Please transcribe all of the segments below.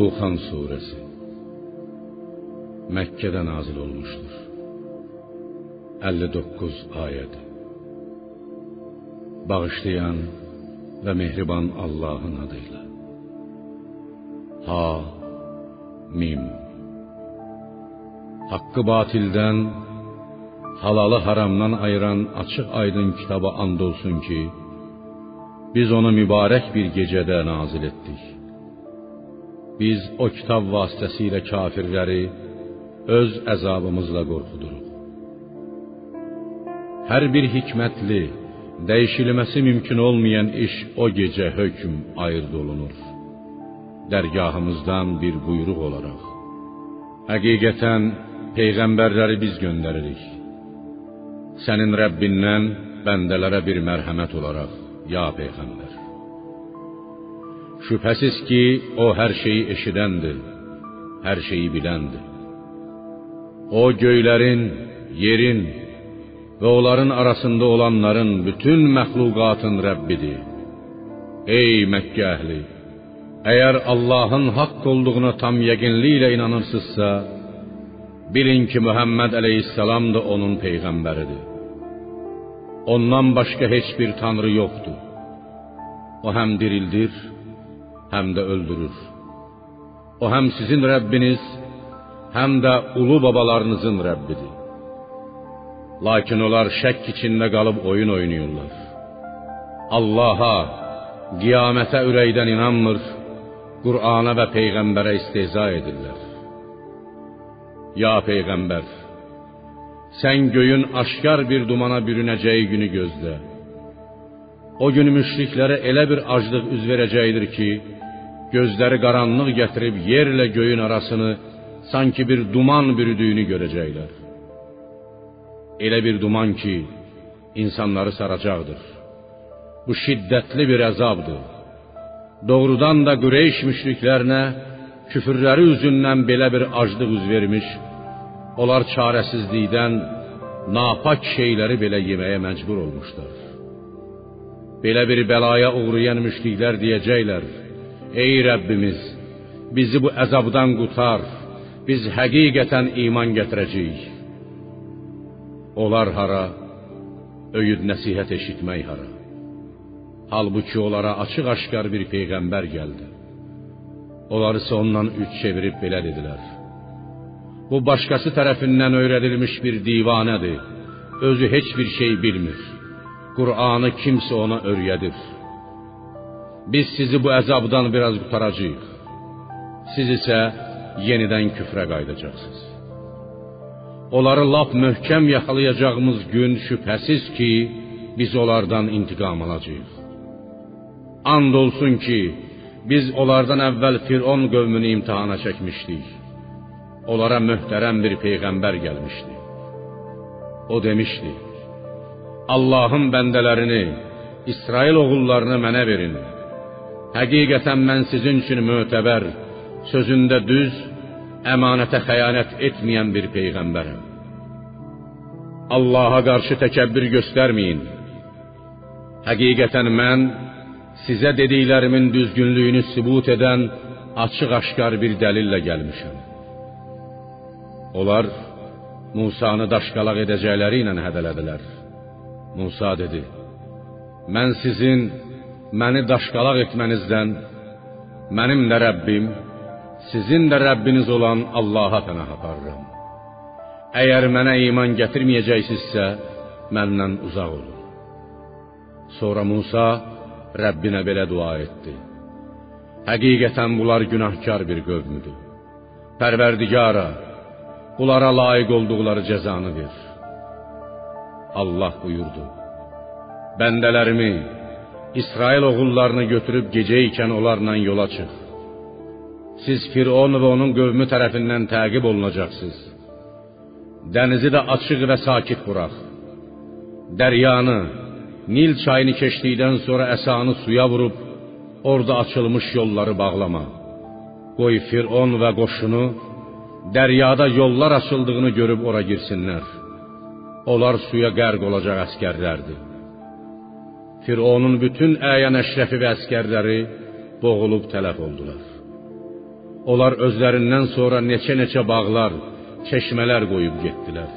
Duhan suresi Mekke'de nazil olmuştur. 59 ayet. Bağışlayan ve mehriban Allah'ın adıyla. Ha Mim Hakkı batilden, halalı haramdan ayıran açık aydın kitaba andolsun ki, biz onu mübarek bir gecede nazil ettik.'' Biz o kitab vasitəsilə kafirləri öz əzabımızla qorxuduruq. Hər bir hikmətli, dəyişilməsi mümkün olmayan iş o gecə hökm ayırd olunur. Dərgahımızdan bir buyruq olaraq. Həqiqətən peyğəmbərləri biz göndəririk. Sənin Rəbbindən bəndələrə bir mərhəmət olaraq, ya peyğəmbər. Şübhəsiz ki, o hər şeyi eşidəndir, hər şeyi biləndir. O göylərin, yerin və onların arasında olanların bütün məxluqatın Rəbbidir. Ey Məkkə əhli, əgər Allahın haqq olduğuna tam yəqinliklə inanırsınızsa, bilin ki, Muhammed əleyhissalam da onun peyğəmbəridir. Ondan başqa heç bir tanrı yoxdur. O həm dirildir, həm də öldürür. O həm sizin Rəbbiniz, həm də ulu babalarınızın Rəbbidir. Lakin onlar şəkk içində qalıb oyun oynayırlar. Allaha, qiyamətə ürəkdən inanmır, Qur'ana və peyğəmbərə istehza edirlər. Ya peyğəmbər, sən göyün aşkar bir dumana bürünəcəyi günü gözlə. O gün müşriklərə elə bir aclıq üz verəcəkdir ki, gözləri qaranlıq gətirib yerlə göyün arasını sanki bir duman bürüdüyünü görəcəklər. Elə bir duman ki, insanları saracaqdır. Bu şiddətli bir əzabdır. Doğrudan da Qureyş müşriklərinə küfürləri üzündən belə bir aclıq üz vermiş, onlar çarəsizlikdən napak şeyləri belə yeməyə məcbur olmuşlar. Belə bir bəlaya uğrayan müşriklər deyəcəklər: Ey Rəbbimiz, bizi bu əzabdan qurtar. Biz həqiqətən iman gətirəcəyik. Onlar hara? Öyüd nəsihət eşitmək hara? Halbuki onlara açıq-aşkar bir peyğəmbər gəldi. Onlar isə ondan üç çevirib belə dedilər: Bu başqası tərəfindən öyrədilmiş bir divanədir. Özü heç bir şey bilmir. Qur'anı kimsə ona öyrədir. Biz sizi bu əzabdan biraz qurtaracağıq. Siz isə yenidən küfrə qayıdacaqsınız. Onları lap möhkəm yaxalayacağımız gün şübhəsiz ki, biz onlardan intiqam alacağıq. And olsun ki, biz onlardan əvvəl Firon qövmünü imtahana çəkmişdik. Onlara möhtərəm bir peyğəmbər gəlmişdi. O demişdi: Allahın bəndələrini, İsrail oğullarını mənə verin. Həqiqətən mən sizin üçün mötəbər, sözündə düz, əmanətə xəyanət etməyən bir peyğəmbərəm. Allaha qarşı təkəbbür göstərməyin. Həqiqətən mən sizə dediklərimin düzgünlüyünü sübut edən açıq-aşkar bir dəlillə gəlmişəm. Onlar Musanı daşqalaq edəcəkləri ilə hədələdilər. Musa dedi: Mən sizin məni daşqalaq etmənizdən mənim də Rəbbim, sizin də Rəbbiniz olan Allaha pənah aparıram. Əgər mənə iman gətirməyəcəksinizsə, məndən uzaq olun. Sonra Musa Rəbbinə belə dua etdi: Həqiqətən bunlar günahkar bir qövmüdür. Pərverdigara, bunlara layiq olduqları cəzanı ver. Allah buyurdu: Bəndələrimi, İsrail oğullarını götürüb gecə ikən onlarla yola çıx. Siz Firon və onun qövmü tərəfindən təqib olunacaqsınız. Dənizi də açıq və sakit burax. Dəryanı, Nil çayını keçdikdən sonra əsanı suya vurub orada açılmış yolları bağlama. Qoy Firon və qoşunu dəryada yollar açıldığını görüb ora girsinlər. Onlar suya qərq olacaq əskərlərdir. Fironun bütün əyan əşrəfi və əskərləri boğulub tələf oldular. Onlar özlərindən sonra neçə-neçə bağlar, çeşmələr qoyub getdilər.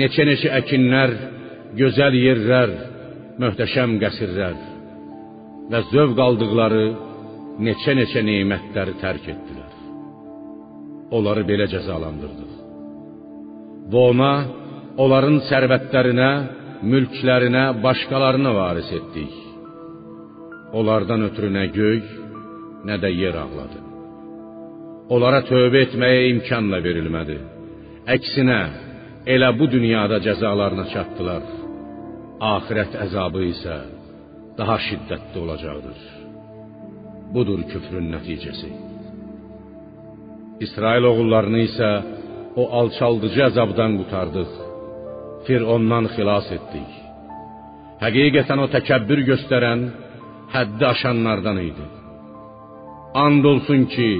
Neçə-neçə əkinlər, gözəl yerlər, möhtəşəm qəsrlər və zövq aldıqları neçə-neçə nemətləri tərk etdilər. Onları belə cəzalandırdıq. Və ona onların sərvətlərinə, mülklərinə başqalarını varis etdik. Onlardan ötürü nə göy, nə də yer ağladı. Onlara tövbə etməyə imkan da verilmədi. Əksinə, elə bu dünyada cəzalarına çatdılar. Axirət əzabı isə daha şiddətli olacaqdır. Budur küfrün nəticəsi. İsrail oğullarını isə o alçaldıcı əzabdan qurtardıq. Firondan xilas etdik. Həqiqətən o təkəbbür göstərən, həddi aşanlardan idi. And olsun ki,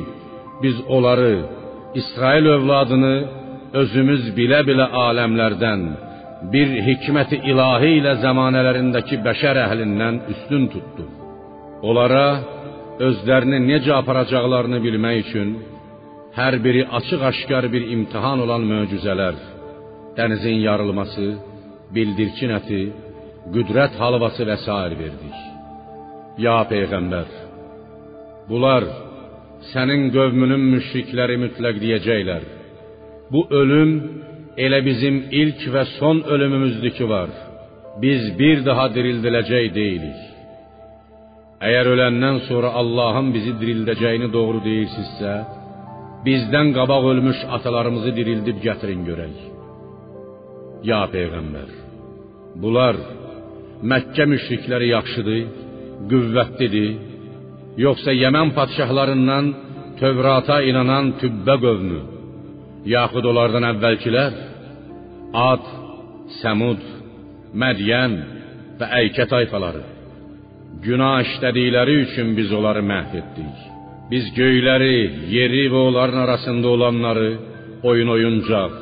biz onları, İsrail övladını özümüz bilə-bilə aləmlərdən bir hikməti ilahi ilə zamanələrindəki bəşər əhlindən üstün tutduq. Onlara özlərini necə aparacaqlarını bilmək üçün hər biri açıq-aşkar bir imtahan olan möcüzələr, dənizin yarılması, bildirçin əti, qüdrət halvası və sair verdik. Ya peyğəmbər, bunlar sənin qövmünün müşrikləri mütləq deyəcəklər. Bu ölüm elə bizim ilk və son ölümümüzdür ki var. Biz bir daha dirildiləcək deyilik. Əgər öləndən sonra Allahın bizi dirildəcəyini doğru deyirsinizsə, bizdən qabaq ölmüş atalarımızı dirildib gətirin görək. Ya peyğəmbər, bunlar Məkkə müşrikləri yaxşıdır, qüvvətlidir, yoxsa Yəmən padşahlarından Tövrata inanan Tübbə qövmü, yaxud onlardan əvvəlkilər Ad, Səmud, Mədiyən və Əykə tayfaları günah işlədikləri üçün biz onları məhv etdik. Biz göyləri, yeri və onların arasında olanları oyun oyuncaq,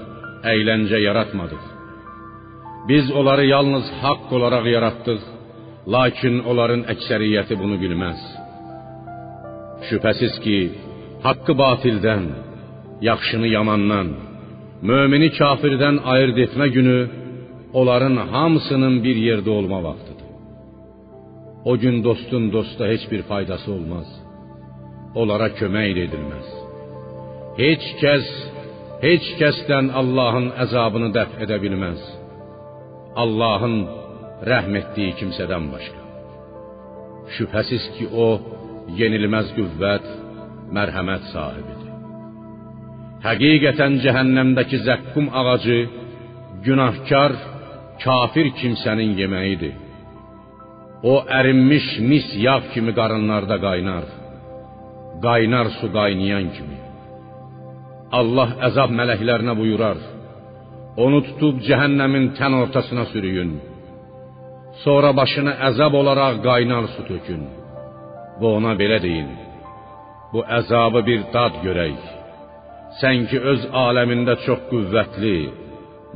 əyləncə yaratmadıq. Biz onları yalnız haqq olaraq yaratdıq, lakin onların əksəriyyəti bunu bilməz. Şübhəsiz ki, haqqı batildən, yaxşını yamandan, mömini kafirdən ayırd etmə günü onların hamısının bir yerdə olma vaxtıdır. O gün dostun dosta heç bir faydası olmaz. Onlara kömək edilməz. Heç kəs heç kəsdən Allahın əzabını dəf edə bilməz. Allahın rəhm etdiyi kimsədən başqa. Şübhəsiz ki, o yenilməz qüvvət, mərhəmət sahibidir. Həqiqətən cəhənnəmdəki zəqqum ağacı günahkar, kafir kimsənin yeməyidir. O ərinmiş mis yağ kimi qarınlarda qaynar. Qaynar su qaynayan kimi. Allah əzab mələklərinə buyurar: Onu tutub cəhənnəmin tən ortasına sürüyün. Sonra başına əzab olaraq qaynar su tökün. Və ona belə deyin: Bu əzabı bir dad görək. Sən ki öz aləmində çox qüvvətli,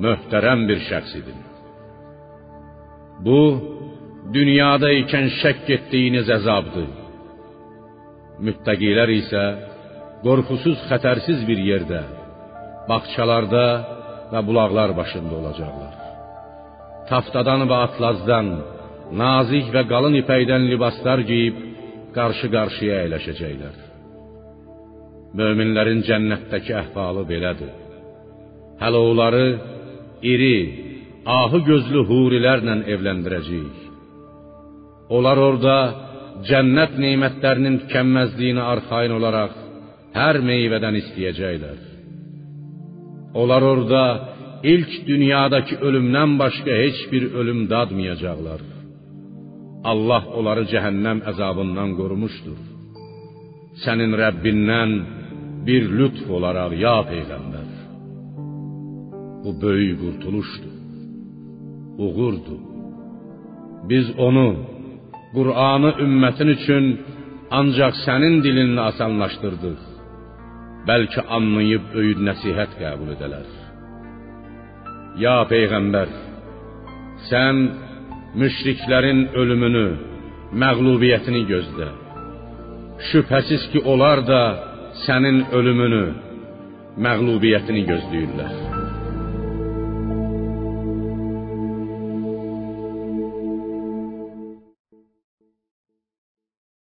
möhtərəm bir şəxs. Bu dünyada ikən şəkk etdiyiniz əzabdır. Müttəqilər isə qorxusuz, xətərsiz bir yerdə, bağçalarda və bulaqlar başında olacaqlar. Taftadan və atlazdan, nazik və qalın ipəkdən libaslar geyib qarşı-qarşıya əyləşəcəklər. Möminlərin cənnətdəki əhvalı belədir. Hələ onları iri, ahı gözlü hurilərlə evləndirəcəyik. Onlar orada cənnət nemətlərinin tükənməzliyinə arxayın olaraq hər meyvədən istəyəcəklər. Onlar orada ilk dünyadakı ölümdən başqa heç bir ölüm dadmayacaqlar. Allah onları cəhənnəm əzabından qorumuşdur. Sənin Rəbbindən bir lütf olaraq ya peyğəmbər. Bu böyük qurtuluşdur. Uğurdur. Biz onu Qur'anı ümmətin üçün ancaq sənin dilinlə asanlaşdırdıq. Bəlkə anlayıb öyüd nəsihət qəbul edələr. Ya peyğəmbər, sən müşriklərin ölümünü, məğlubiyyətini gözlə. Şübhəsiz ki, onlar da sənin ölümünü, məğlubiyyətini gözləyirlər.